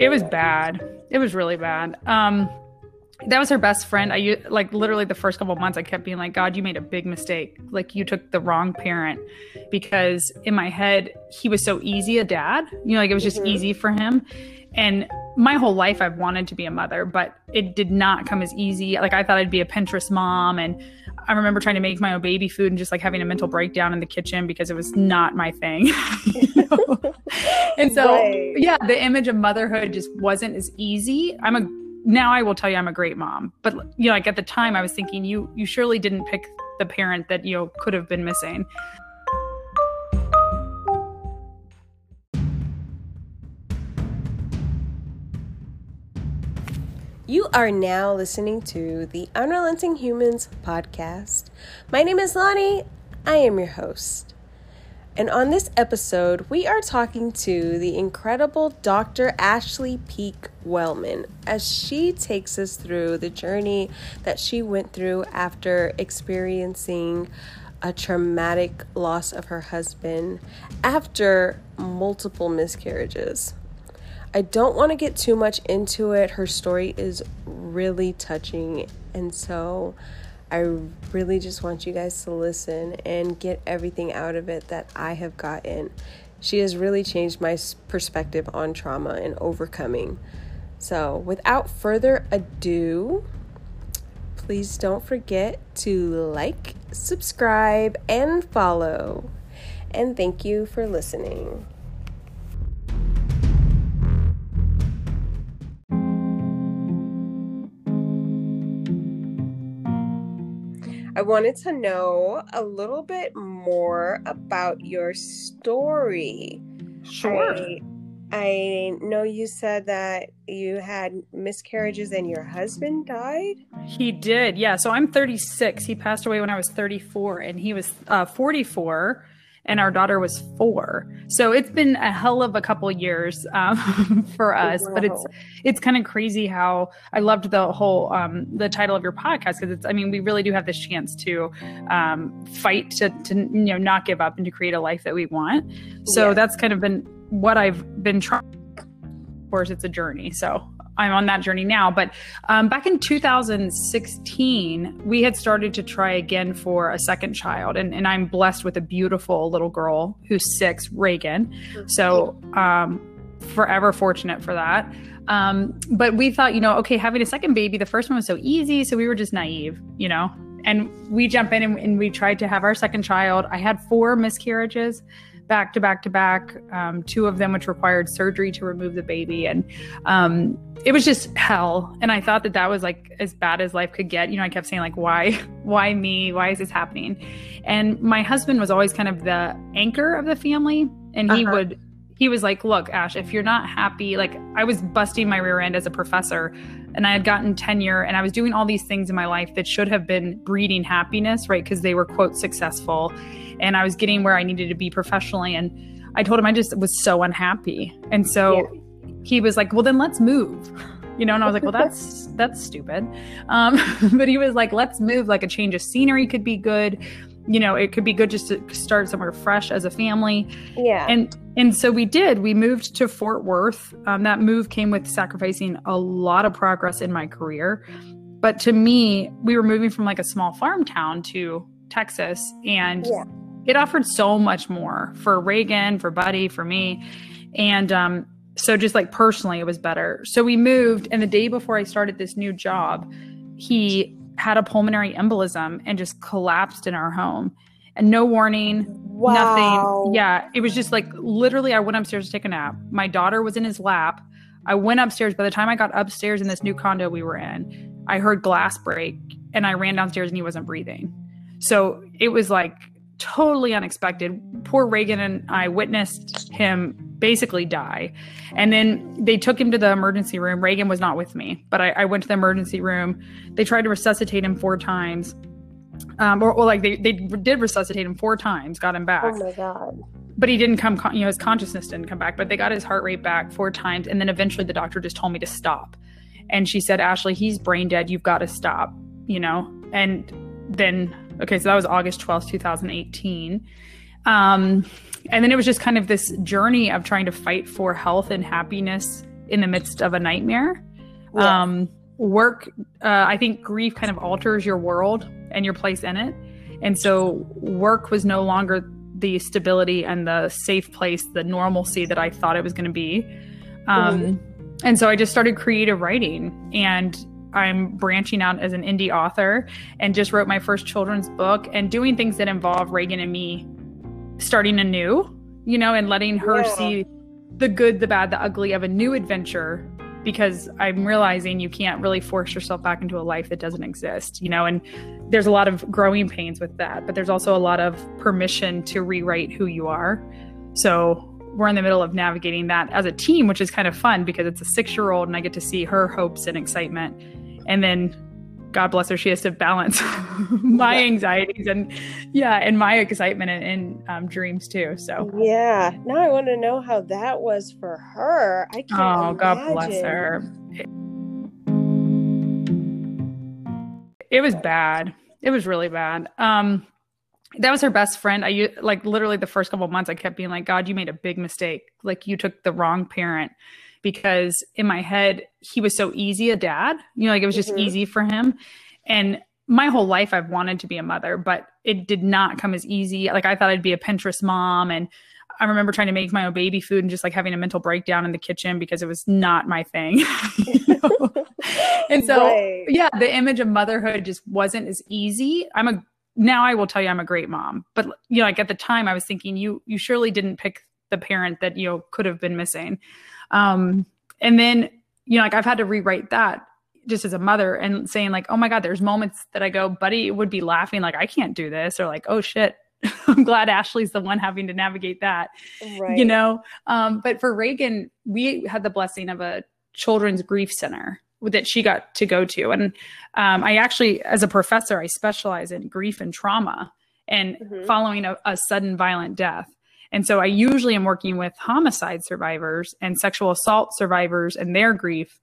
It was bad. It was really bad. Um, that was her best friend. I like literally the first couple months, I kept being like, God, you made a big mistake. Like you took the wrong parent because in my head, he was so easy a dad. You know, like it was just mm-hmm. easy for him. And my whole life, I've wanted to be a mother, but it did not come as easy. Like I thought I'd be a Pinterest mom and I remember trying to make my own baby food and just like having a mental breakdown in the kitchen because it was not my thing. and so, right. yeah, the image of motherhood just wasn't as easy. I'm a now I will tell you I'm a great mom, but you know, like at the time I was thinking you you surely didn't pick the parent that you know, could have been missing. You are now listening to the Unrelenting Humans podcast. My name is Lonnie. I am your host. And on this episode, we are talking to the incredible Dr. Ashley Peake Wellman as she takes us through the journey that she went through after experiencing a traumatic loss of her husband after multiple miscarriages. I don't want to get too much into it. Her story is really touching, and so I really just want you guys to listen and get everything out of it that I have gotten. She has really changed my perspective on trauma and overcoming. So, without further ado, please don't forget to like, subscribe, and follow. And thank you for listening. I wanted to know a little bit more about your story. Sure. I, I know you said that you had miscarriages and your husband died. He did, yeah. So I'm 36. He passed away when I was 34, and he was uh, 44 and our daughter was four. So it's been a hell of a couple years um, for us. Wow. But it's it's kind of crazy how I loved the whole um, the title of your podcast because it's I mean we really do have this chance to um, fight to to you know not give up and to create a life that we want. So yeah. that's kind of been what I've been trying. Of course, it's a journey. So I'm on that journey now. But um, back in 2016, we had started to try again for a second child, and, and I'm blessed with a beautiful little girl who's six, Reagan. So um, forever fortunate for that. Um, but we thought, you know, okay, having a second baby, the first one was so easy, so we were just naive, you know. And we jump in and, and we tried to have our second child. I had four miscarriages back to back to back, um, two of them which required surgery to remove the baby. And um, it was just hell. And I thought that that was like as bad as life could get. You know, I kept saying, like, why, why me? Why is this happening? And my husband was always kind of the anchor of the family. And he uh-huh. would, he was like, look, Ash, if you're not happy, like I was busting my rear end as a professor and I had gotten tenure and I was doing all these things in my life that should have been breeding happiness, right? Because they were, quote, successful and I was getting where I needed to be professionally. And I told him I just was so unhappy. And so yeah. he was like, well, then let's move. You know, and I was like, well, that's that's stupid. Um, but he was like, let's move. Like a change of scenery could be good. You know, it could be good just to start somewhere fresh as a family. Yeah. And and so we did. We moved to Fort Worth. Um, that move came with sacrificing a lot of progress in my career. But to me, we were moving from like a small farm town to Texas, and yeah it offered so much more for Reagan, for Buddy, for me. And um, so just like personally, it was better. So we moved, and the day before I started this new job, he had a pulmonary embolism and just collapsed in our home. And no warning, wow. nothing. Yeah, it was just like literally, I went upstairs to take a nap. My daughter was in his lap. I went upstairs. By the time I got upstairs in this new condo we were in, I heard glass break and I ran downstairs and he wasn't breathing. So it was like totally unexpected. Poor Reagan and I witnessed him basically die. And then they took him to the emergency room. Reagan was not with me, but I, I went to the emergency room. They tried to resuscitate him four times. Um, or, or like they, they did resuscitate him four times, got him back. Oh my God. But he didn't come, you know, his consciousness didn't come back, but they got his heart rate back four times. And then eventually the doctor just told me to stop. And she said, Ashley, he's brain dead. You've got to stop, you know? And then Okay, so that was August 12th, 2018. Um, and then it was just kind of this journey of trying to fight for health and happiness in the midst of a nightmare. Yes. Um, work, uh, I think grief kind of alters your world and your place in it. And so work was no longer the stability and the safe place, the normalcy that I thought it was going to be. Um, Mhm. And so I just started creative writing and I'm branching out as an indie author and just wrote my first children's book and doing things that involve Reagan and me starting anew, you know, and letting her Yeah. see the good, the bad, the ugly of a new adventure because I'm realizing you can't really force yourself back into a life that doesn't exist, you know, and there's a lot of growing pains with that, but there's also a lot of permission to rewrite who you are. So we're in the middle of navigating that as a team, which is kind of fun because it's a six year old and I get to see her hopes and excitement. And then God bless her, she has to balance my Yeah. anxieties and yeah, and my excitement and, and um, dreams too. So Yeah. Now I want to know how that was for her. I can't. Oh, God bless her. It was bad. It was really bad. Um, that was her best friend. I like literally the first couple of months, I kept being like, God, you made a big mistake. Like you took the wrong parent because in my head, he was so easy a dad. You know, like it was just Mhm. easy for him. And my whole life, I've wanted to be a mother, but it did not come as easy. Like I thought I'd be a Pinterest mom and I remember trying to make my own baby food and just like having a mental breakdown in the kitchen because it was not my thing. And so, Right. yeah, the image of motherhood just wasn't as easy. I'm a now I will tell you I'm a great mom, but you know, like at the time I was thinking you you surely didn't pick the parent that you know could have been missing. Um, and then you know, like I've had to rewrite that just as a mother and saying like, oh my god, there's moments that I go, buddy would be laughing like I can't do this, or like, oh shit. I'm glad Ashley's the one having to navigate that Right. you know um, but for reagan we had the blessing of a children's grief center that she got to go to and um, i actually as a professor i specialize in grief and trauma and Mhm. following a, a sudden violent death and so i usually am working with homicide survivors and sexual assault survivors and their grief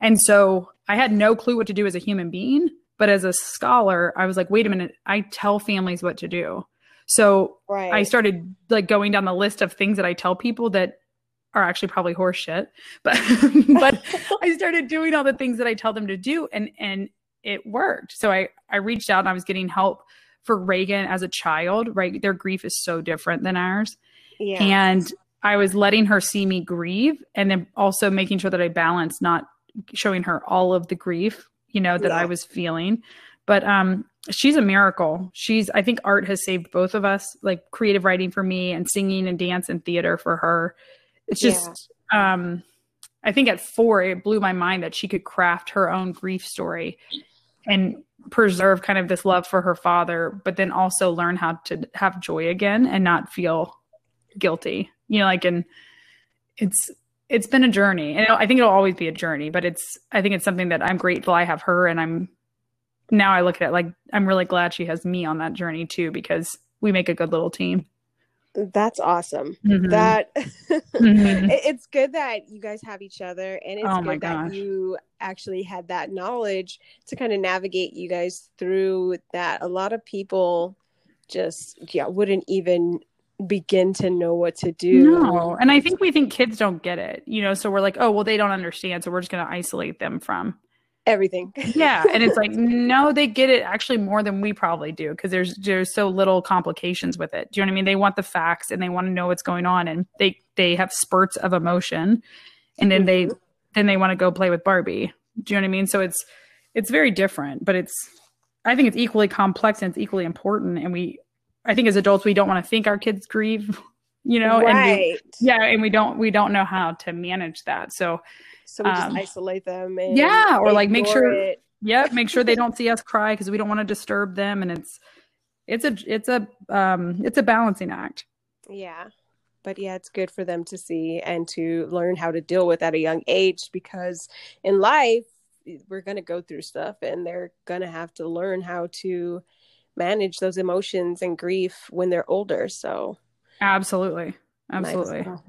and so i had no clue what to do as a human being but as a scholar i was like wait a minute i tell families what to do so Right. I started like going down the list of things that I tell people that are actually probably horse shit. But but I started doing all the things that I tell them to do and and it worked. So I I reached out and I was getting help for Reagan as a child, right? Their grief is so different than ours. Yeah. And I was letting her see me grieve and then also making sure that I balanced not showing her all of the grief, you know, that Yeah. I was feeling. But um she's a miracle. She's I think art has saved both of us, like creative writing for me and singing and dance and theater for her. It's just um I think at 4 it blew my mind that she could craft her own grief story and preserve kind of this love for her father, but then also learn how to have joy again and not feel guilty. You know, like and it's it's been a journey. And I think it'll always be a journey, but it's I think it's something that I'm grateful I have her and I'm now I look at it like I'm really glad she has me on that journey too because we make a good little team. That's awesome. Mhm. That Mhm. it's good that you guys have each other and it's Oh good that you actually had that knowledge to kind of navigate you guys through that a lot of people just yeah wouldn't even begin to know what to do No. And I think we think kids don't get it, you know, so we're like, oh, well, they don't understand. So we're just going to isolate them from. everything Yeah. And it's like, no, they get it actually more than we probably do because there's, there's so little complications with it. Do you know what I mean? They want the facts and they want to know what's going on and they, they have spurts of emotion and then they, mm-hmm. then they want to go play with Barbie. Do you know what I mean? So it's, it's very different, but it's, I think it's equally complex and it's equally important. And we, I think as adults, we don't want to think our kids grieve, you know, and we, right yeah and we don't we don't know how to manage that so so we just um, isolate them and yeah, or, like, make sure- it. yeah make sure they don't see us cry because we don't want to disturb them and it's it's a it's a um it's a balancing act Yeah. But yeah, it's good for them to see and to learn how to deal with at a young age because in life, we're going to go through stuff and they're going to have to learn how to manage those emotions and grief when they're older. So, absolutely absolutely well.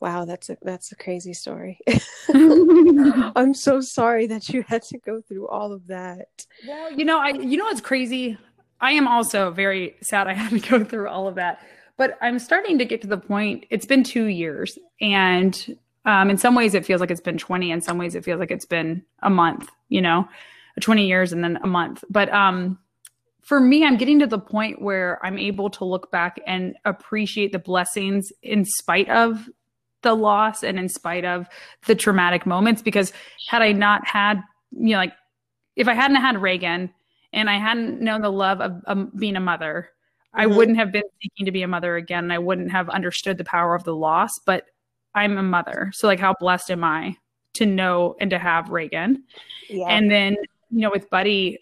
Wow, that's a that's a crazy story. I'm so sorry that you had to go through all of that. Well, you know i you know what's crazy i am also very sad i had to go through all of that but i'm starting to get to the point it's been two years and Um, in some ways, it feels like it's been 20. In some ways, it feels like it's been a month, you know, 20 years and then a month. But um, for me, I'm getting to the point where I'm able to look back and appreciate the blessings in spite of the loss and in spite of the traumatic moments. Because had I not had, you know, like if I hadn't had Reagan and I hadn't known the love of um, being a mother, mm-hmm. I wouldn't have been seeking to be a mother again. And I wouldn't have understood the power of the loss. But I'm a mother. So like how blessed am I to know and to have Reagan? Yeah. And then, you know, with Buddy,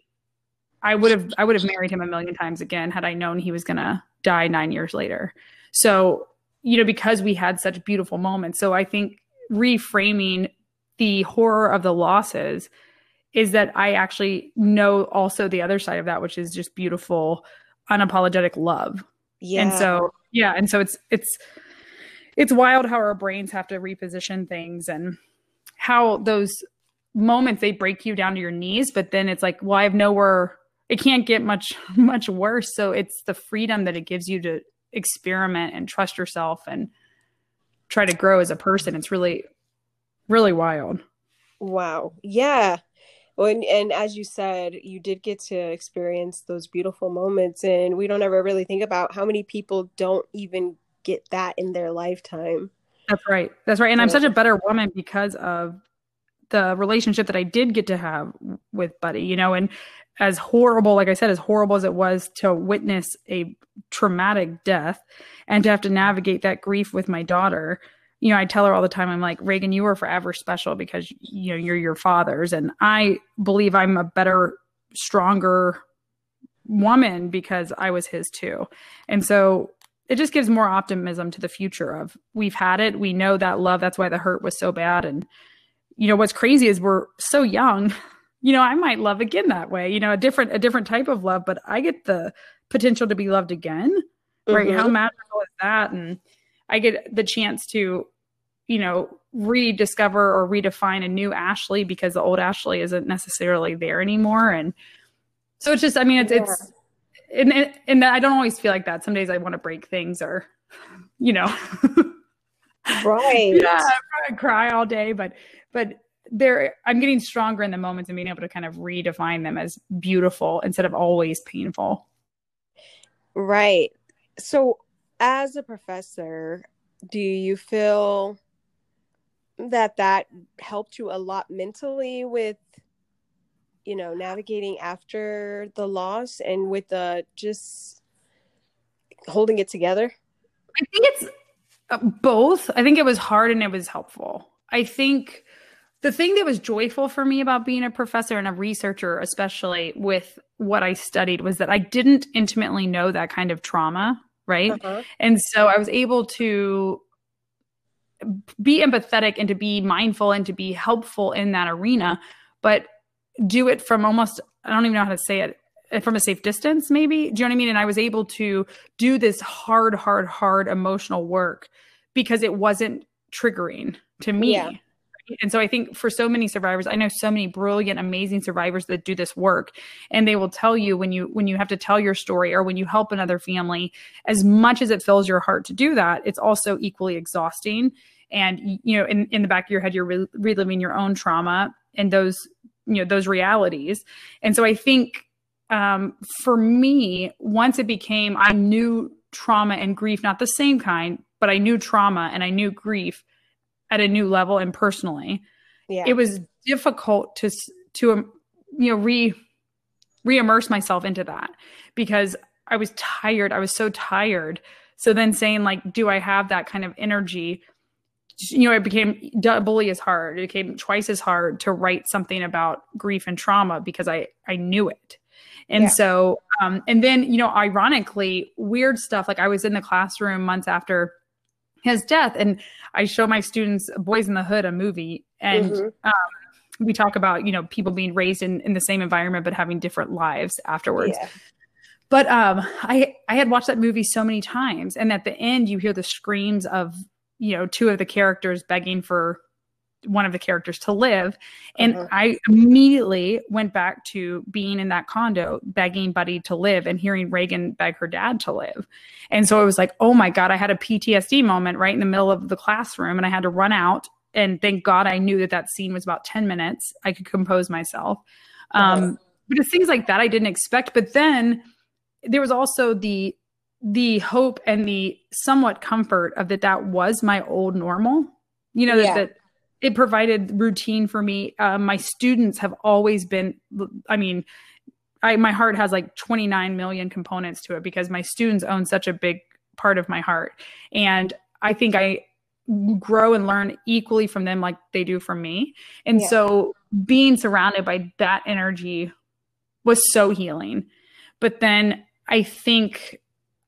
I would have I would have married him a million times again had I known he was gonna die nine years later. So, you know, because we had such beautiful moments. So I think reframing the horror of the losses is that I actually know also the other side of that, which is just beautiful, unapologetic love. Yeah. And so yeah, and so it's it's it's wild how our brains have to reposition things and how those moments they break you down to your knees but then it's like well i have nowhere it can't get much much worse so it's the freedom that it gives you to experiment and trust yourself and try to grow as a person it's really really wild wow yeah well, and, and as you said, you did get to experience those beautiful moments, and we don't ever really think about how many people don't even get that in their lifetime. That's right. That's right. And I'm such a better woman because of the relationship that I did get to have with Buddy, you know, and as horrible, like I said, as horrible as it was to witness a traumatic death and to have to navigate that grief with my daughter, you know, I tell her all the time, I'm like, Reagan, you are forever special because, you know, you're your father's. And I believe I'm a better, stronger woman because I was his too. And so it just gives more optimism to the future of we've had it we know that love that's why the hurt was so bad and you know what's crazy is we're so young you know i might love again that way you know a different a different type of love but i get the potential to be loved again right mm-hmm. how magical is that and i get the chance to you know rediscover or redefine a new ashley because the old ashley isn't necessarily there anymore and so it's just i mean it's yeah. it's and and I don't always feel like that. Some days I want to break things or, you know, right? yeah, I cry all day, but but there I'm getting stronger in the moments and being able to kind of redefine them as beautiful instead of always painful. Right. So, as a professor, do you feel that that helped you a lot mentally with you know navigating after the loss and with the just holding it together i think it's uh, both i think it was hard and it was helpful i think the thing that was joyful for me about being a professor and a researcher especially with what i studied was that i didn't intimately know that kind of trauma right uh-huh. and so i was able to be empathetic and to be mindful and to be helpful in that arena but do it from almost I don't even know how to say it uh, from a safe distance maybe do you know what i mean and i was able to do this hard hard hard emotional work because it wasn't triggering to me yeah. And so i think for so many survivors i know so many brilliant amazing survivors that do this work and they will tell you when you when you have to tell your story or when you help another family as much as it fills your heart to do that it's also equally exhausting. And you know in, in the back of your head you're re- reliving your own trauma and those you know those realities. And so i think um, for me once it became i knew trauma and grief not the same kind but i knew trauma and i knew grief at a new level and personally yeah. it was difficult to to um, you know re re-immerse myself into that because i was tired i was so tired so then saying like do i have that kind of energy you know, it became doubly as hard. It became twice as hard to write something about grief and trauma because I I knew it. And yeah. so, um, and then, you know, ironically, weird stuff. Like I was in the classroom months after his death, and I show my students Boyz n the Hood, a movie, and mm-hmm. um, we talk about, you know, people being raised in, in the same environment but having different lives afterwards. Yeah. But um, I I had watched that movie so many times, and at the end, you hear the screams of you know two of the characters begging for one of the characters to live and uh-huh. i immediately went back to being in that condo begging buddy to live and hearing reagan beg her dad to live and so it was like oh my god i had a ptsd moment right in the middle of the classroom and i had to run out And thank God I knew that that scene was about 10 minutes. I could compose myself. Um, but it's things like that I didn't expect. But then there was also the the hope and the somewhat comfort of that that was my old normal. You know, Yeah. that, that it provided routine for me. Uh, my students have always been, I mean, I, my heart has like 29 million components to it because my students own such a big part of my heart. And I think I grow and learn equally from them like they do from me. And Yeah. so being surrounded by that energy was so healing. But then I think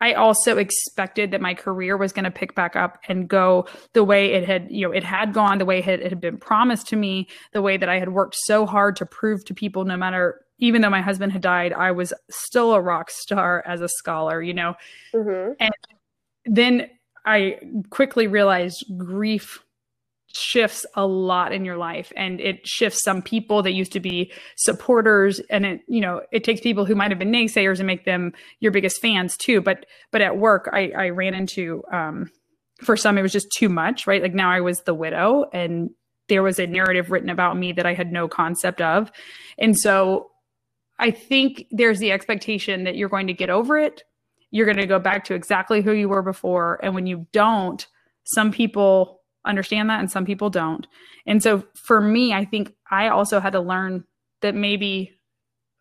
I also expected that my career was going to pick back up and go the way it had, you know, it had gone, the way it had, it had been promised to me, the way that I had worked so hard to prove to people, no matter, even though my husband had died, I was still a rock star as a scholar, you know. Mhm. Then I quickly realized grief shifts a lot in your life and it shifts some people that used to be supporters and it you know it takes people who might have been naysayers and make them your biggest fans too. But but at work i i ran into um for some it was just too much right? Like now i was the widow and there was a narrative written about me that i had no concept of. And so i think there's the expectation that you're going to get over it. You're going to go back to exactly who you were before. And when you don't some people understand that and some people don't. And so for me, I think I also had to learn that maybe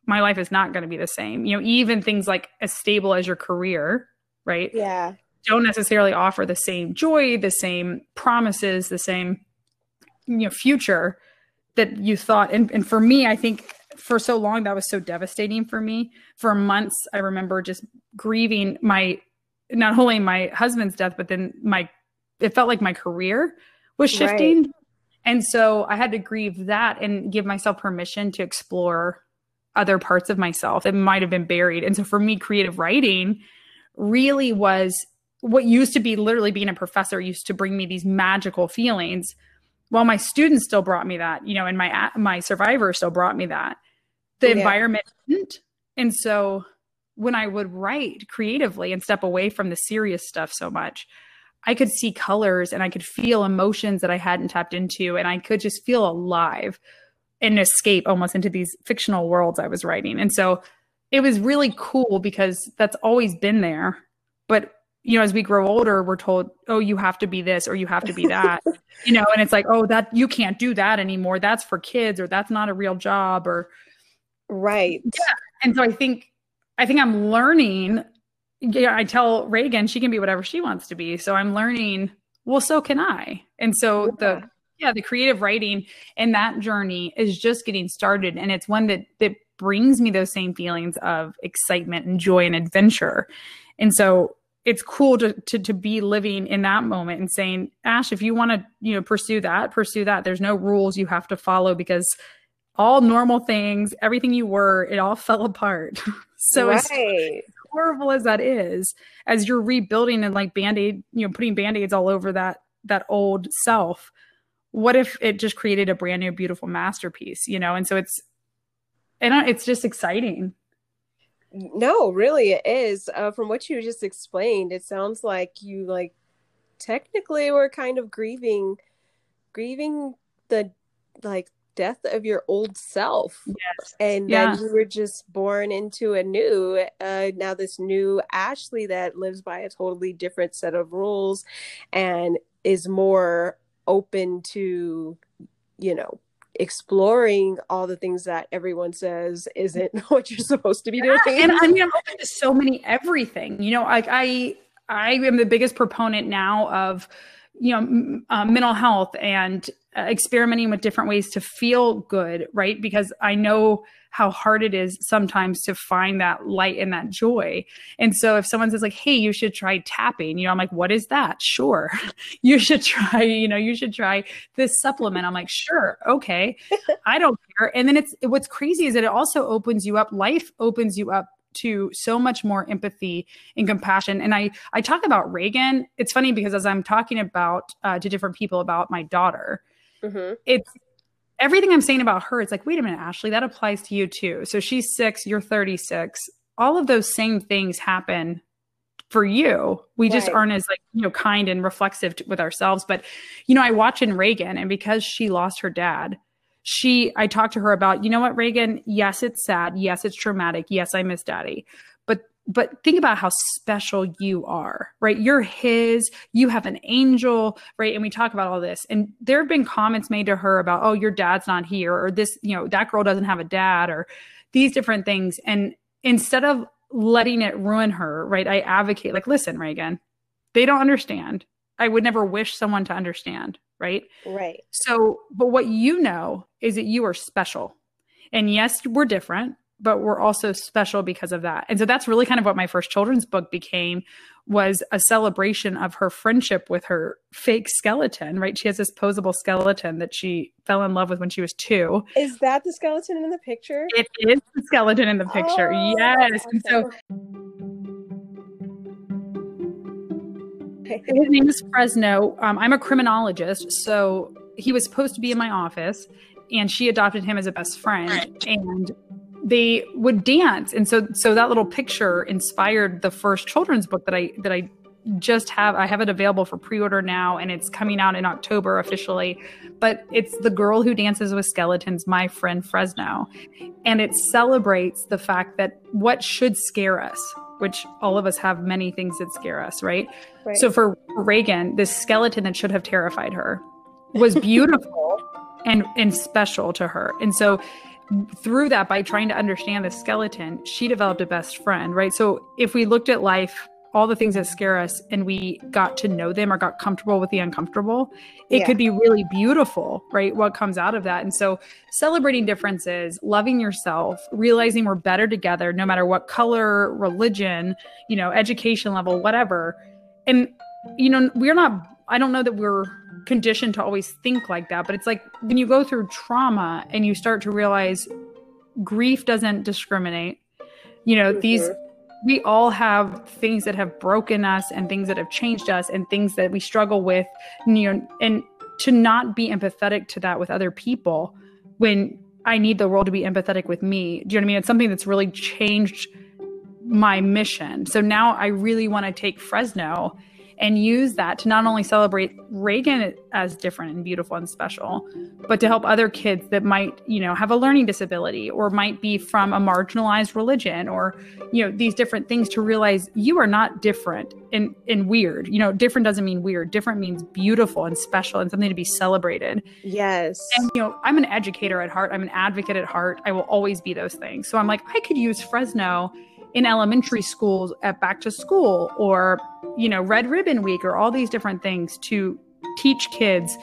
my life is not going to be the same. You know, even things like as stable as your career, right? Yeah. Don't necessarily offer the same joy, the same promises, the same you know future that you thought and, and for me i think for so long that was so devastating for me for months i remember just grieving my not only my husband's death but then my it felt like my career was Right. shifting and so i had to grieve that and give myself permission to explore other parts of myself that might have been buried and so for me creative writing really was what used to be literally being a professor used to bring me these magical feelings while my students still brought me that you know and my my survivor still brought me that the Yeah. environment didn't and so when i would write creatively and step away from the serious stuff so much i could see colors and i could feel emotions that i hadn't tapped into and i could just feel alive and escape almost into these fictional worlds i was writing. And so it was really cool because that's always been there. But you know as we grow older we're told oh you have to be this or you have to be that you know and it's like oh that you can't do that anymore. That's for kids or that's not a real job or Right. and so i think i think i'm learning yeah i tell reagan she can be whatever she wants to be so i'm learning well so can i. And so the yeah. the creative writing and that journey is just getting started and it's one that that brings me those same feelings of excitement and joy and adventure. And so it's cool to, to to be living in that moment and saying ash if you want to you know pursue that pursue that. There's no rules you have to follow because all normal things everything you were it all fell apart. So right. Horrible as that is as you're rebuilding and like band-aid you know putting band-aids all over that that old self what if it just created a brand new beautiful masterpiece you know and so it's and it's just exciting No, really, it is. Uh, from what you just explained, it sounds like you like technically were kind of grieving, grieving the like death of your old self, yes and Yeah. then you were just born into a new, uh, now this new Ashley that lives by a totally different set of rules, and is more open to, you know. Exploring all the things that everyone says isn't what you're supposed to be doing. and I mean, I'm open to so many everything. You know, like I, I am the biggest proponent now of, you know, m- uh, mental health and experimenting with different ways to feel good, right? Because I know how hard it is sometimes to find that light and that joy. And so if someone says like, "Hey, you should try tapping," you know, I'm like, "What is that?" Sure, you should try. You know, you should try this supplement. I'm like, "Sure, okay." I don't care. And then it's what's crazy is that it also opens you up. Life opens you up to so much more empathy and compassion. And I I talk about Reagan. It's funny because as I'm talking about uh, to different people about my daughter, Mhm. it's everything I'm saying about her. It's like, wait a minute, Ashley, that applies to you too. So she's six, you're 36. All of those same things happen for you. We just aren't as like, you know, kind and reflexive with ourselves. But, you know, I watch in Reagan and because she lost her dad, she, I talked to her about, you know what, Reagan, yes, it's sad. Yes, it's traumatic. Yes, I miss daddy. But, think about how special you are, right? You're his, you have an angel, right? And we talk about all this. And there have been comments made to her about, oh, your dad's not here, or this, you know, that girl doesn't have a dad, or these different things. And instead of letting it ruin her, right? I advocate, like, listen, Reagan, they don't understand. I would never wish someone to understand, right? Right. So, but what you know is that you are special. And yes, we're different, but we're also special because of that. And so that's really kind of what my first children's book became was a celebration of her friendship with her fake skeleton, right? She has this posable skeleton that she fell in love with when she was 2. Is that the skeleton in the picture? It is the skeleton in the picture. Oh, yes. And so his name is Fresno. Um, I'm a criminologist, so he was supposed to be in my office, and she adopted him as a best friend, and they would dance, and so so that little picture inspired the first children's book that I that I just have. I have it available for pre-order now, and it's coming out in October officially. But it's the girl who dances with skeletons, my friend Fresno, and it celebrates the fact that what should scare us. Which all of us have many things that scare us, right? Right. So for Reagan, this skeleton that should have terrified her was beautiful and and special to her. And so through that by trying to understand the skeleton, she developed a best friend, right? So if we looked at life all the things that scare us and we got to know them or got comfortable with the uncomfortable, it Yeah. could be really beautiful, right? What comes out of that. And so celebrating differences, loving yourself, realizing we're better together no matter what color, religion, you know, education level, whatever. And you know, we're not I don't know that we're conditioned to always think like that, but it's like when you go through trauma and you start to realize grief doesn't discriminate. You know, these Mhm. we all have things that have broken us and things that have changed us and things that we struggle with you know and to not be empathetic to that with other people when i need the world to be empathetic with me do you know what i mean it's something that's really changed my mission so now i really want to take fresno and use that to not only celebrate Reagan as different and beautiful and special, but to help other kids that might, you know, have a learning disability or might be from a marginalized religion or, you know, these different things to realize you are not different and, and weird. You know, different doesn't mean weird. Different means beautiful and special and something to be celebrated. Yes. And, you know, I'm an educator at heart. I'm an advocate at heart. I will always be those things. So I'm like, I could use Fresno in elementary schools at back to school or, you know, Red Ribbon Week or all these different things to teach kids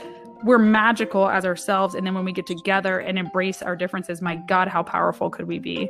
we're magical as ourselves. And then when we get together and embrace our differences, my God, how powerful could we be?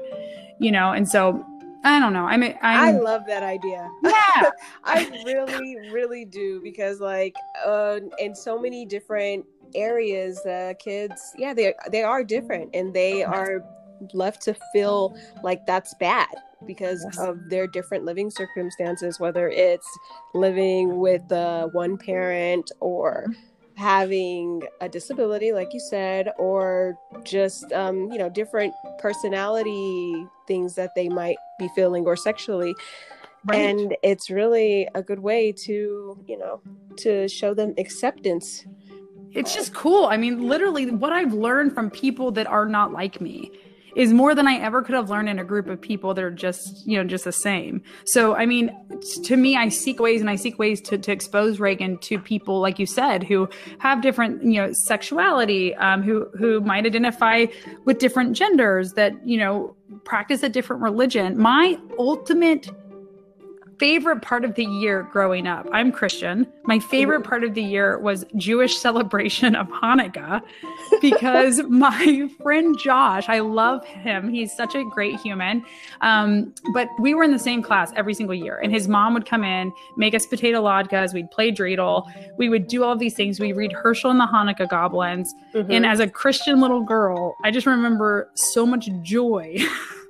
You know, and so I don't know. I mean, I I'm, love that idea. yeah, I really, really do because, like, uh, in so many different areas, uh, kids, yeah, they they are different, and they are left to feel like that's bad because Yes. of their different living circumstances, whether it's living with uh, one parent or having a disability, like you said, or just um, you know different personality things that they might be feeling or sexually right. and it's really a good way to you know to show them acceptance it's just cool. I mean, literally, what I've learned from people that are not like me is more than I ever could have learned in a group of people that are just, you know, just the same. So, I mean, to me, I seek ways and I seek ways to, to expose Reagan to people, like you said, who have different, you know, sexuality, um, who, who might identify with different genders, that, you know, practice a different religion. My ultimate favorite part of the year growing up. I'm Christian. My favorite part of the year was Jewish celebration of Hanukkah because my friend Josh, I love him. He's such a great human. Um, but we were in the same class every single year, and his mom would come in, make us potato latkes. We'd play dreidel. We would do all these things. We'd read Hershel and the Hanukkah Goblins. And as a Christian little girl, I just remember so much joy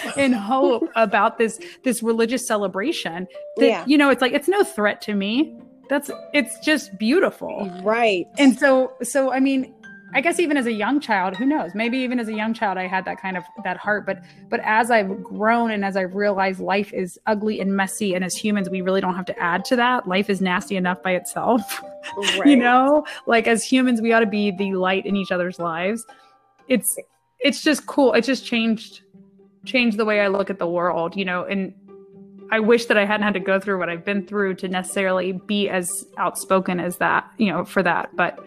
and hope about this this religious celebration that Yeah. you know it's like it's no threat to me that's it's just beautiful right and so so i mean I guess even as a young child, who knows? Maybe even as a young child, I had that kind of that heart. But but as I've grown and as I've realized life is ugly and messy, and as humans, we really don't have to add to that. Life is nasty enough by itself. Right. you know, like as humans, we ought to be the light in each other's lives. It's it's just cool. It just changed changed the way I look at the world. You know, and I wish that I hadn't had to go through what I've been through to necessarily be as outspoken as that. You know, for that, but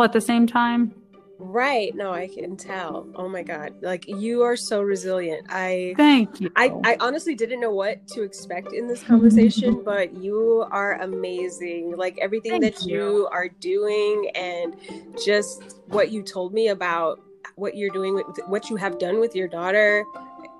at the same time. Right. No, I can tell. Oh my God. Like you are so resilient. I thank you. I, I honestly didn't know what to expect in this conversation, but you are amazing. Like everything thank that you. you are doing and just what you told me about what you're doing with what you have done with your daughter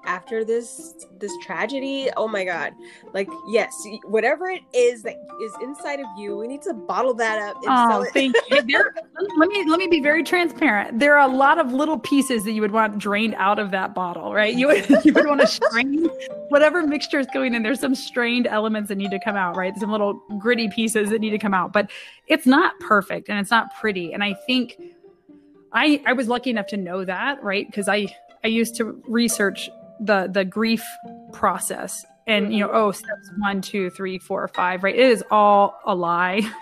after this this tragedy? Oh my god. Like yes whatever it is that is inside of you we need to bottle that up oh thank you. There, let me let me be very transparent. There are a lot of little pieces that you would want drained out of that bottle right? You would you would want to strain whatever mixture is going in. There's some strained elements that need to come out right? Some little gritty pieces that need to come out but it's not perfect and it's not pretty. And i think i i was lucky enough to know that right? Because i I used to research the the grief process and you know mm-hmm. oh steps one two three four five right? It is all a lie.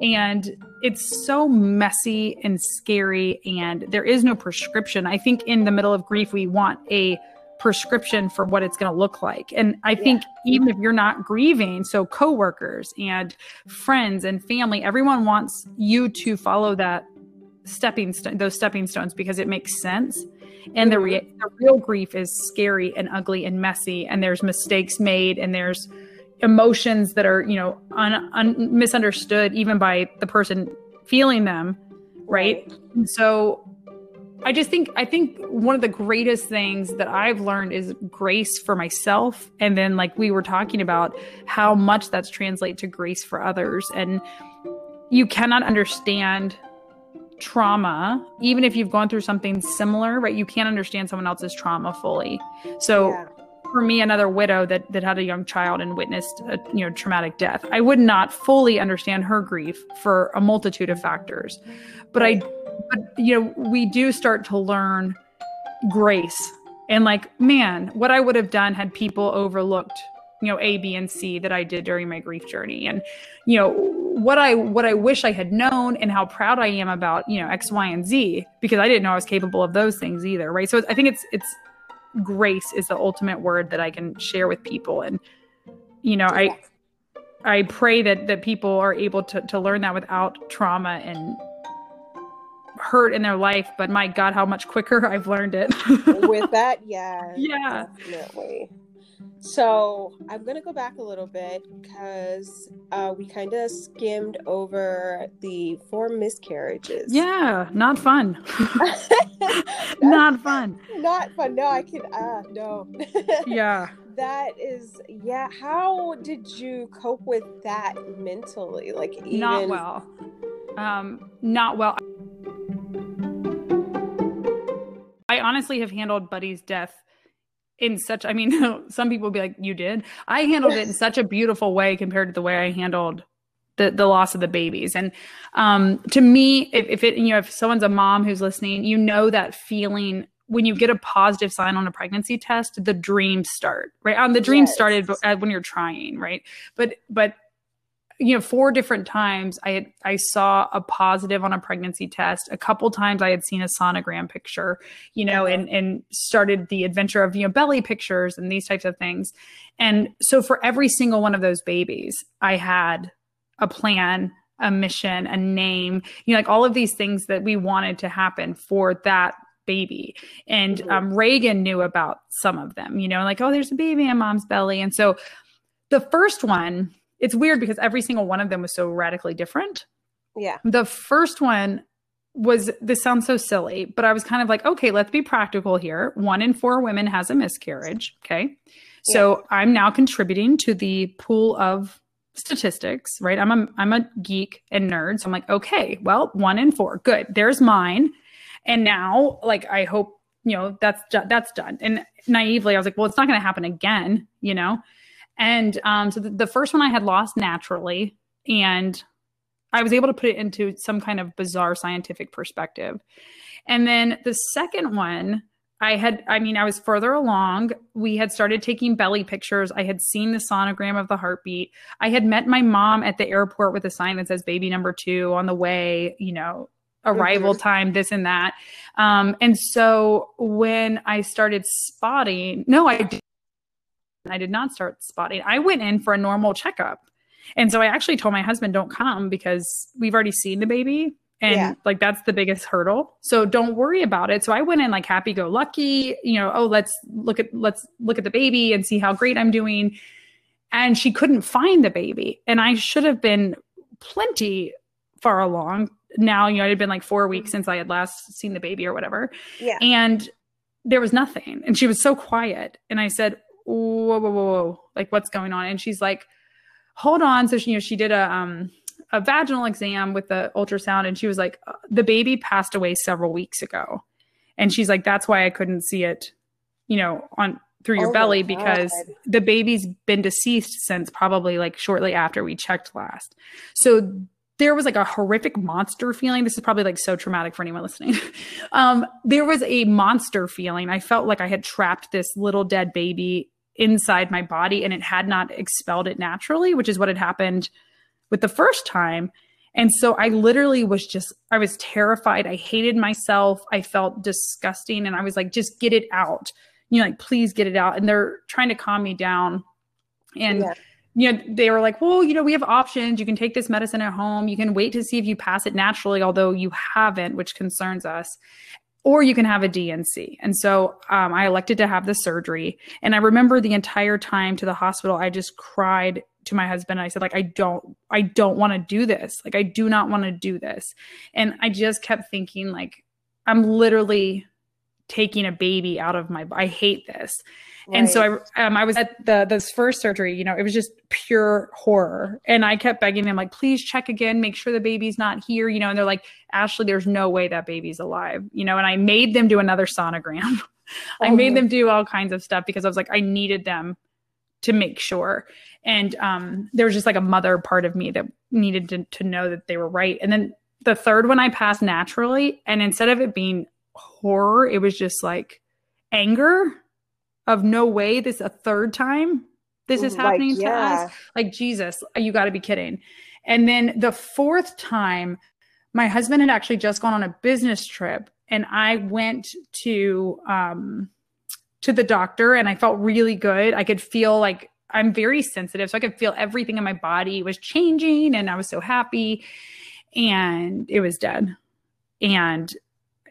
And it's so messy and scary and there is no prescription. I think in the middle of grief we want a prescription for what it's going to look like. And i think yeah. even if you're not grieving so coworkers and friends and family everyone wants you to follow that stepping st- those stepping stones because it makes sense. And the, mm-hmm. re- the real grief is scary and ugly and messy and there's mistakes made and there's emotions that are you know un- un- misunderstood even by the person feeling them right? right. So i just think i think one of the greatest things that i've learned is grace for myself and then like we were talking about how much that's translate to grace for others. And you cannot understand trauma, even if you've gone through something similar, right? You can't understand someone else's trauma fully. So yeah. for me, another widow that that had a young child and witnessed a you know traumatic death, I would not fully understand her grief for a multitude of factors. But I but you know, we do start to learn grace and like, man, what I would have done had people overlooked you know a b and c that i did during my grief journey. And you know what i what i wish i had known and how proud i am about you know x y and z because i didn't know i was capable of those things either right? So i think it's it's grace is the ultimate word that i can share with people. And you know i i pray that that people are able to to learn that without trauma and hurt in their life but my god how much quicker i've learned it. With that yeah yeah. definitely so I'm going to go back a little bit because uh, we kind of skimmed over the four miscarriages. Yeah, not fun. not fun. Not fun. No, I can. Uh, no. yeah. That is, yeah. How did you cope with that mentally? Like, even... not well. Um, not well. I honestly have handled Buddy's death in such i mean some people be like you did? I handled it in such a beautiful way compared to the way i handled the, the loss of the babies. And um, to me if, if it you know if someone's a mom who's listening you know that feeling when you get a positive sign on a pregnancy test the dreams start right? Um, the dreams yes. started when you're trying right? But but you know four different times i had i saw a positive on a pregnancy test. A couple times i had seen a sonogram picture you know and and started the adventure of you know belly pictures and these types of things. And so for every single one of those babies i had a plan a mission a name you know like all of these things that we wanted to happen for that baby. And mm-hmm. um, reagan knew about some of them you know like oh there's a baby in mom's belly. And so the first one it's weird because every single one of them was so radically different. Yeah. The first one was this sounds so silly, but I was kind of like, okay, let's be practical here. One in four women has a miscarriage. Okay. So yeah. I'm now contributing to the pool of statistics, right? I'm a I'm a geek and nerd. So I'm like, okay, well, one in four. Good. There's mine. And now, like, I hope, you know, that's that's done. And naively, I was like, well, it's not gonna happen again, you know. And um, so the, the first one I had lost naturally, and I was able to put it into some kind of bizarre scientific perspective. And then the second one, I had, I mean, I was further along. We had started taking belly pictures. I had seen the sonogram of the heartbeat. I had met my mom at the airport with a sign that says baby number two on the way, you know, arrival mm-hmm. time, this and that. Um, and so when I started spotting, no, I did, I did not start spotting. I went in for a normal checkup. And so I actually told my husband, don't come because we've already seen the baby. And yeah. like that's the biggest hurdle. So don't worry about it. So I went in like happy go lucky, you know, oh, let's look at let's look at the baby and see how great I'm doing. And she couldn't find the baby. And I should have been plenty far along now, you know, it had been like four weeks since I had last seen the baby or whatever. Yeah. And there was nothing. And she was so quiet. And I said, whoa, whoa, whoa, whoa. Like, what's going on? And she's like, hold on. So she, you know, she did a, um, a vaginal exam with the ultrasound and she was like, the baby passed away several weeks ago. And she's like, that's why I couldn't see it, you know, on through your oh belly because the baby's been deceased since probably like shortly after we checked last. So there was like a horrific monster feeling. This is probably like so traumatic for anyone listening. um, there was a monster feeling. I felt like I had trapped this little dead baby inside my body and it had not expelled it naturally, which is what had happened with the first time. And so I literally was just, I was terrified. I hated myself. I felt disgusting. And I was like, just get it out. You know, like, please get it out. And they're trying to calm me down. And, yeah you know, they were like, well, you know, we have options. You can take this medicine at home. You can wait to see if you pass it naturally, although you haven't, which concerns us. Or you can have a D&C. And so um, I elected to have the surgery. And I remember the entire time to the hospital, I just cried to my husband. I said, like, I don't, I don't want to do this. Like, I do not want to do this. And I just kept thinking, like, I'm literally taking a baby out of my, I hate this. Right. And so I, um, I was at the this first surgery. You know, it was just pure horror, and I kept begging them like, please check again, make sure the baby's not here. You know, and they're like, Ashley, there's no way that baby's alive. You know, and I made them do another sonogram. I oh, made them do all kinds of stuff because I was like, I needed them to make sure. And um, there was just like a mother part of me that needed to, to know that they were right. And then the third one I passed naturally, and instead of it being horror, it was just like anger of no way. This a third time this is happening like, yeah. to us. like jesus you got to be kidding. And then the fourth time my husband had actually just gone on a business trip and i went to um to the doctor and i felt really good. I could feel like i'm very sensitive so i could feel everything in my body was changing and i was so happy and it was dead. And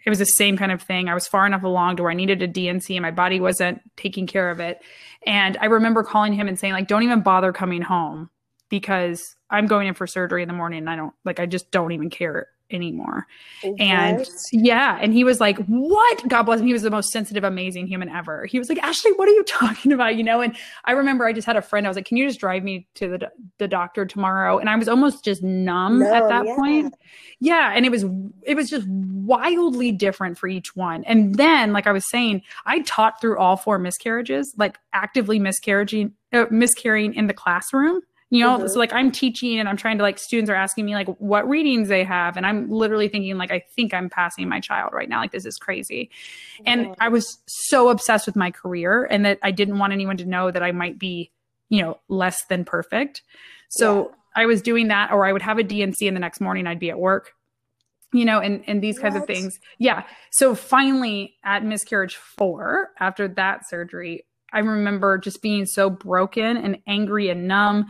it was the same kind of thing. I was far enough along to where I needed a D&C and my body wasn't taking care of it. And I remember calling him and saying, like, don't even bother coming home because I'm going in for surgery in the morning and I don't like I just don't even care anymore. What? And yeah, and he was like, "What?" God bless him. He was the most sensitive, amazing human ever. He was like, "Ashley, what are you talking about?" You know. And I remember I just had a friend. I was like, "Can you just drive me to the the doctor tomorrow?" And I was almost just numb no, at that yeah. point. Yeah, and it was it was just wildly different for each one. And then, like I was saying, I taught through all four miscarriages, like actively miscarrying uh, miscarrying in the classroom you know mm-hmm. so like i'm teaching and i'm trying to like students are asking me like what readings they have and i'm literally thinking like i think i'm passing my child right now like this is crazy mm-hmm. and i was so obsessed with my career and that i didn't want anyone to know that i might be you know less than perfect so yeah. i was doing that or i would have a D&C and the next morning i'd be at work you know and and these kinds what? of things yeah so finally at miscarriage 4 after that surgery I remember just being so broken and angry and numb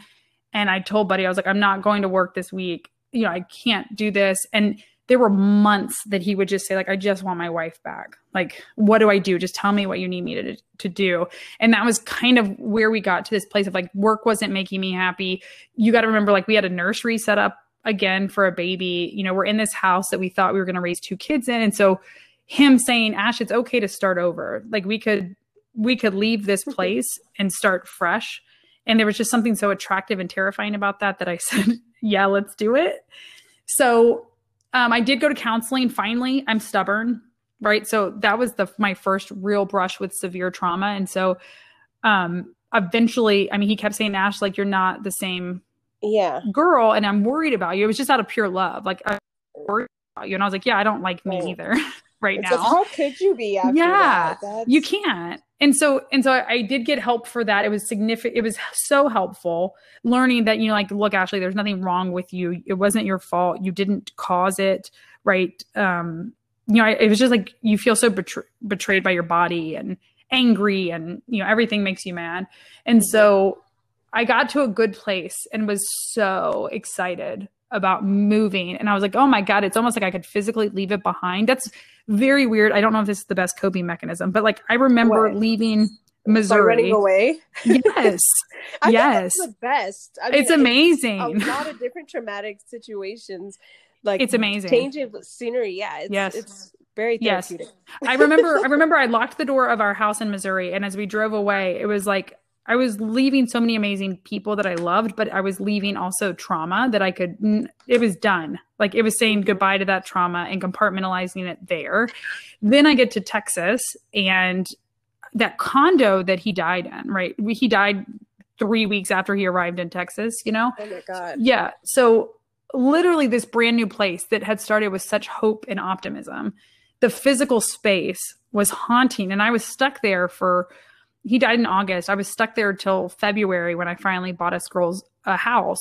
and I told Buddy, I was like, I'm not going to work this week. You know, I can't do this. And there were months that he would just say, like, I just want my wife back. Like, what do I do? Just tell me what you need me to, to do. And that was kind of where we got to this place of like, work wasn't making me happy. You got to remember, like, we had a nursery set up again for a baby. You know, we're in this house that we thought we were going to raise two kids in. And so him saying, Ash, it's okay to start over. Like, we could, we could leave this place and start fresh and there was just something so attractive and terrifying about that that I said, yeah, let's do it. So um, I did go to counseling. Finally, I'm stubborn, right? So that was the my first real brush with severe trauma. And so um, eventually, I mean, he kept saying, Ash, like you're not the same yeah girl and I'm worried about you. It was just out of pure love. Like I'm worried about you. And I was like, yeah, I don't like me Right. either right It's now. like, how could you be after Yeah, that? You can't and so and so I, I did get help for that. It was significant it was so helpful learning that you know like look ashley there's nothing wrong with you. It wasn't your fault. You didn't cause it right? Um you know I, it was just like you feel so betr- betrayed by your body and angry and you know everything makes you mad. And so i got to a good place and was so excited about moving and i was like oh my god it's almost like i could physically leave it behind that's very weird. I don't know if this is the best coping mechanism, but like I remember What? leaving Bye Missouri. running away. Yes. Yes. the best. I mean, it's amazing. A lot of different traumatic situations, like It's amazing. Change of scenery. Yeah. It's, Yes. It's very Yes. therapeutic. I remember I remember I locked the door of our house in Missouri and as we drove away, it was like I was leaving so many amazing people that I loved, but I was leaving also trauma that I could it was done. Like it was saying goodbye to that trauma and compartmentalizing it there. Then I get to Texas and that condo that he died in, right? He died 3 weeks after he arrived in Texas, you know? Oh my God. Yeah. So literally this brand new place that had started with such hope and optimism. The physical space was haunting and I was stuck there for he died in August. I was stuck there till February when I finally bought us girls a house.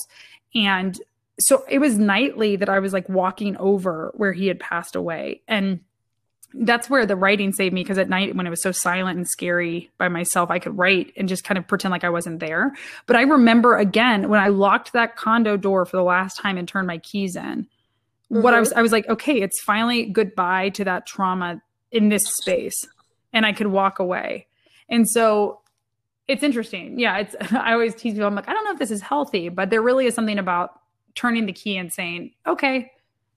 And so it was nightly that I was like walking over where he had passed away. And that's where the writing saved me because at night when it was so silent and scary by myself, I could write and just kind of pretend like I wasn't there. But I remember again when I locked that condo door for the last time and turned my keys in, what I Mhm. was I was like, okay, it's finally goodbye to that trauma in this space. And I could walk away. And so it's interesting. Yeah, it's I always tease people, I'm like, I don't know if this is healthy, but there really is something about turning the key and saying, okay,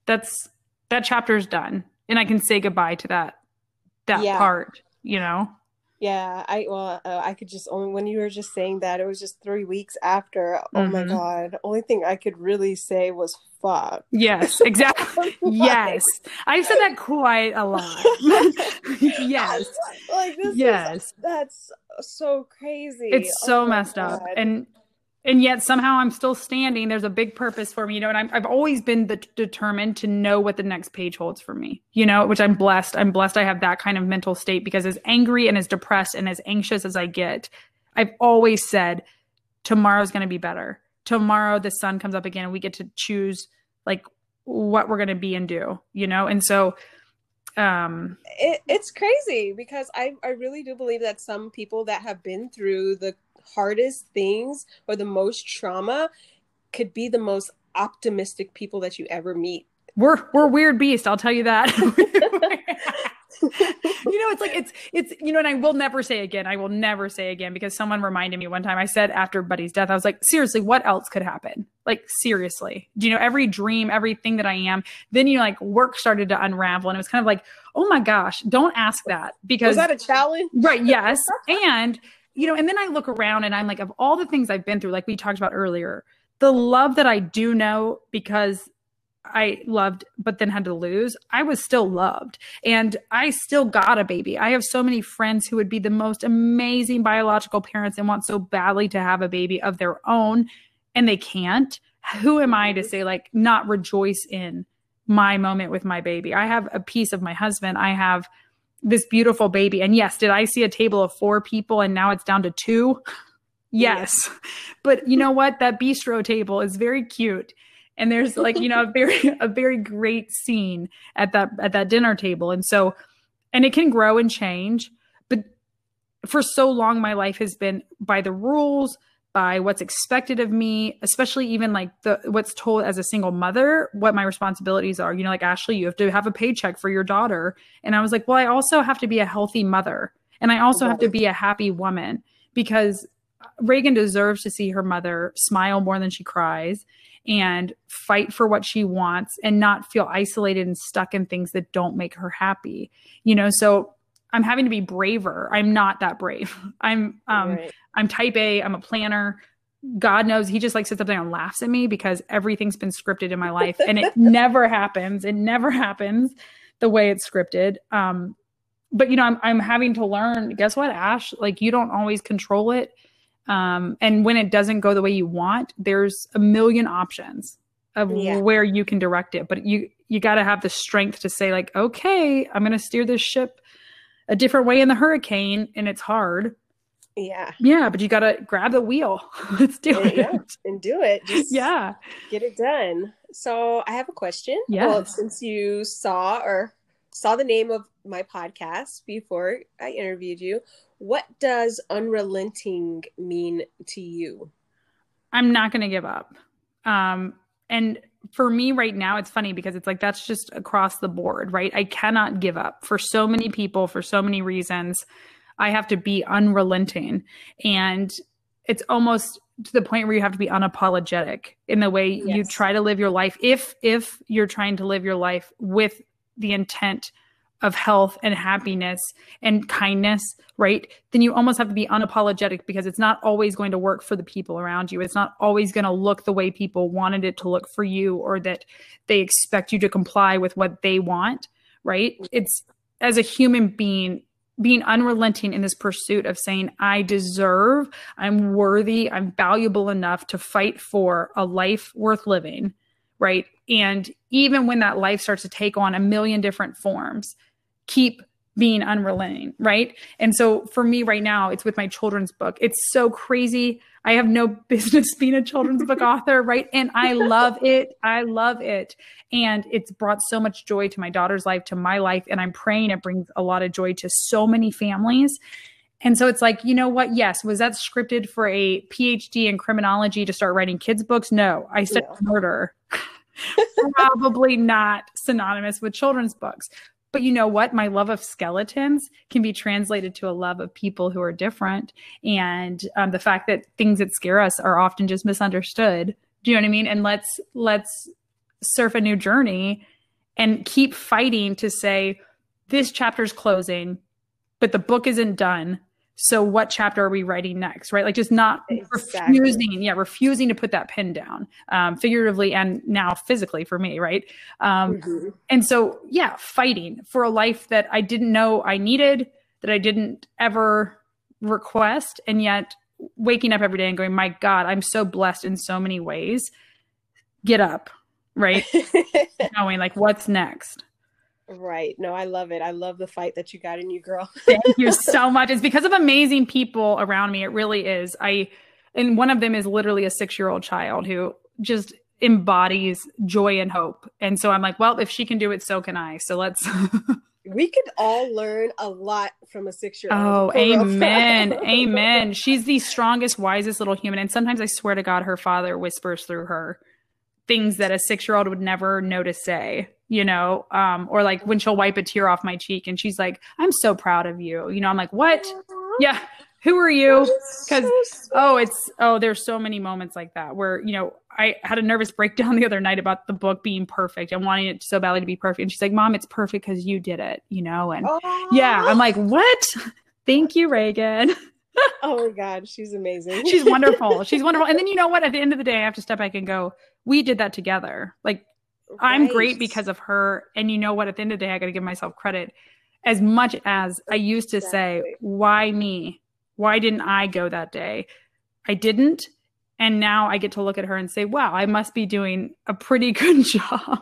that's that chapter's done. And I can say goodbye to that that Yeah. part, you know? Yeah, I well, uh, I could just only when you were just saying that it was just three weeks after. Oh my Mhm. God! Only thing I could really say was "fuck." Yes, exactly. yes. I've said that quite a lot. yes. like this. Yes. is, that's so crazy. It's so Oh my messed up. And and yet somehow I'm still standing. There's a big purpose for me, you know, and I'm, I've always been the, determined to know what the next page holds for me, you know, which I'm blessed. I'm blessed I have that kind of mental state because as angry and as depressed and as anxious as I get, I've always said tomorrow's going to be better. Tomorrow the sun comes up again and we get to choose like what we're going to be and do, you know? And so um it, it's crazy because I, I really do believe that some people that have been through the hardest things or the most trauma could be the most optimistic people that you ever meet. we're we're weird beast i'll tell you that you know it's like it's it's you know and i will never say again i will never say again because someone reminded me one time i said after buddy's death i was like seriously what else could happen like seriously do you know every dream everything that i am then you know like work started to unravel and it was kind of like oh my gosh don't ask that because Was that a challenge? Right. Yes. and, you know, and then I look around and I'm like, of all the things I've been through, like we talked about earlier, the love that I do know because I loved, but then had to lose, I was still loved. And I still got a baby. I have so many friends who would be the most amazing biological parents and want so badly to have a baby of their own, and they can't. Who am I to say, like, not rejoice in my moment with my baby? I have a piece of my husband. I have this beautiful baby. And yes, did I see a table of four people and now it's down to two? Yes. But you know what? That bistro table is very cute. And there's like, you know, a very a very great scene at that at that dinner table. And so and it can grow and change, but for so long my life has been by the rules, by what's expected of me, especially even like the what's told as a single mother, what my responsibilities are. You know, like Ashley, you have to have a paycheck for your daughter. And I was like, well, I also have to be a healthy mother. And I also have to be a happy woman because Reagan deserves to see her mother smile more than she cries and fight for what she wants and not feel isolated and stuck in things that don't make her happy. You know, so I'm having to be braver. I'm not that brave. I'm um Right. I'm type A, I'm a planner. God knows he just like sits up there and laughs at me because everything's been scripted in my life and it never happens. It never happens the way it's scripted. Um but you know, I'm I'm having to learn, guess what, Ash? Like you don't always control it. Um, and when it doesn't go the way you want, there's a million options of Yeah. where you can direct it. But you you got to have the strength to say like, okay, I'm going to steer this ship a different way in the hurricane, and it's hard. Yeah. Yeah, but you got to grab the wheel. Let's do it. Yeah, and do it. Just Yeah. get it done. So I have a question. Yes. Well, since you saw or saw the name of my podcast before I interviewed you, what does unrelenting mean to you? I'm not going to give up. Um, and for me right now, it's funny because it's like that's just across the board, right? I cannot give up for so many people for so many reasons. I have to be unrelenting. And it's almost to the point where you have to be unapologetic in the way you try to live your life. If if you're trying to live your life with the intent of health and happiness and kindness, right? Then you almost have to be unapologetic because it's not always going to work for the people around you. It's not always going to look the way people wanted it to look for you or that they expect you to comply with what they want, right? It's as a human being being unrelenting in this pursuit of saying I deserve, I'm worthy, I'm valuable enough to fight for a life worth living, right? And even when that life starts to take on a million different forms, keep being unrelenting, right? And so for me right now, it's with my children's book. It's so crazy. I have no business being a children's book author, right? And I love it. I love it. And it's brought so much joy to my daughter's life, to my life. And I'm praying it brings a lot of joy to so many families. And so it's like, you know what? Yes. Was that scripted for a PhD in criminology to start writing kids' books? No. I studied No. murder. Probably not synonymous with children's books. But you know what? My love of skeletons can be translated to a love of people who are different. And um, the fact that things that scare us are often just misunderstood. Do you know what I mean? And let's let's surf a new journey and keep fighting to say this chapter's closing, but the book isn't done. So what chapter are we writing next? Right? Like just not Exactly. refusing, yeah, refusing to put that pen down, um, figuratively and now physically for me, right? Um, Mhm. and so, yeah, fighting for a life that I didn't know I needed, that I didn't ever request, and yet waking up every day and going, my God, I'm so blessed in so many ways. Get up, right? Knowing like what's next. Right. No, I love it. I love the fight that you got in you, girl. Thank you so much. It's because of amazing people around me. It really is. I, and one of them is literally a six year old child who just embodies joy and hope. And so I'm like, well, if she can do it, so can I. So let's. We could all learn a lot from a six year old. Oh, amen. amen. She's the strongest, wisest little human. And sometimes I swear to God, her father whispers through her things that a six year old would never know to say, you know, um, or like when she'll wipe a tear off my cheek and she's like, I'm so proud of you. You know, I'm like, what? Yeah. Who are you? Because oh, it's oh, there's so many moments like that where you know I had a nervous breakdown the other night about the book being perfect and wanting it so badly to be perfect. And she's like, "Mom, it's perfect because you did it," you know. And yeah, I'm like, "What? Thank you, Reagan. oh my god, she's amazing. She's wonderful. She's wonderful." And then you know what? At the end of the day, I have to step back and go, "We did that together." Like I'm great because of her. And you know what? At the end of the day, I got to give myself credit. As much as I used to say, why me? Why didn't I go that day? I didn't. And now I get to look at her and say, wow, I must be doing a pretty good job.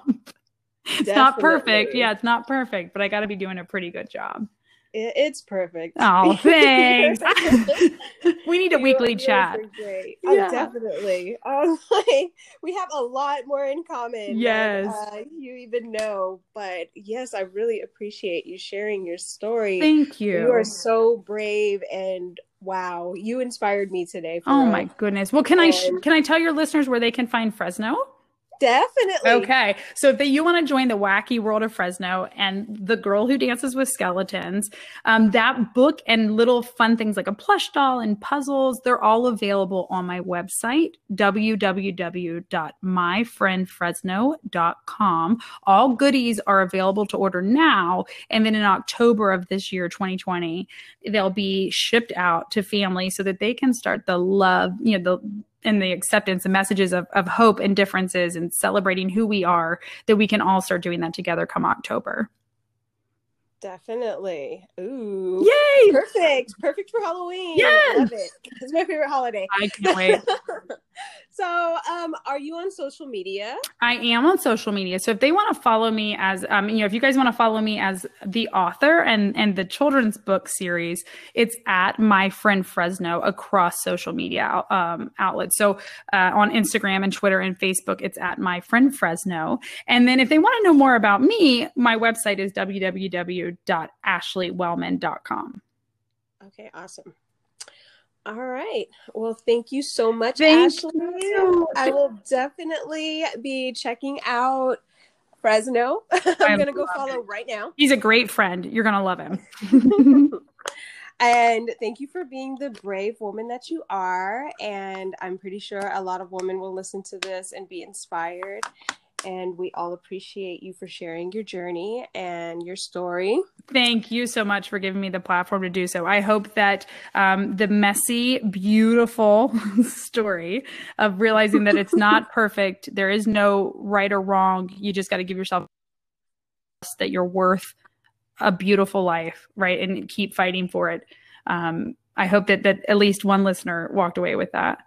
it's not perfect. Yeah, it's not perfect, but I got to be doing a pretty good job. It- it's perfect. Oh, thanks. we need a You weekly chat. Great. Oh, Yeah. definitely. Um, like, we have a lot more in common. Yes. Than, uh, you even know. But yes, I really appreciate you sharing your story. Thank you. You are so brave and wow, you inspired me today. Oh real. my goodness. Well, can I sh- can I tell your listeners where they can find Fresno? Definitely. Okay. So if you want to join the wacky world of Fresno and the girl who dances with skeletons, um, that book and little fun things like a plush doll and puzzles, they're all available on my website, www.myfriendfresno.com. All goodies are available to order now. And then in October of this year, 2020, they'll be shipped out to families so that they can start the love, you know, the and the acceptance and messages of, of hope and differences and celebrating who we are that we can all start doing that together come october Definitely. Ooh. Yay! Perfect. Perfect for Halloween. Yes! Love it. It's my favorite holiday. I can't wait. so, um, are you on social media? I am on social media. So if they want to follow me as um, you know, if you guys want to follow me as the author and and the children's book series, it's at my friend Fresno across social media um, outlets. So uh, on Instagram and Twitter and Facebook, it's at my friend Fresno. And then if they want to know more about me, my website is www.ashleywellman.com. Okay, awesome. All right. Well, thank you so much, Thank Ashley. you. I will definitely be checking out Fresno. I'm going to go follow it. right now. He's a great friend. You're gonna love him. and thank you for being the brave woman that you are. And I'm pretty sure a lot of women will listen to this and be inspired. And we all appreciate you for sharing your journey and your story. Thank you so much for giving me the platform to do so. I hope that um, the messy, beautiful story of realizing that it's not perfect, there is no right or wrong. You just got to give yourself that you're worth a beautiful life, right? And keep fighting for it. Um, I hope that that at least one listener walked away with that.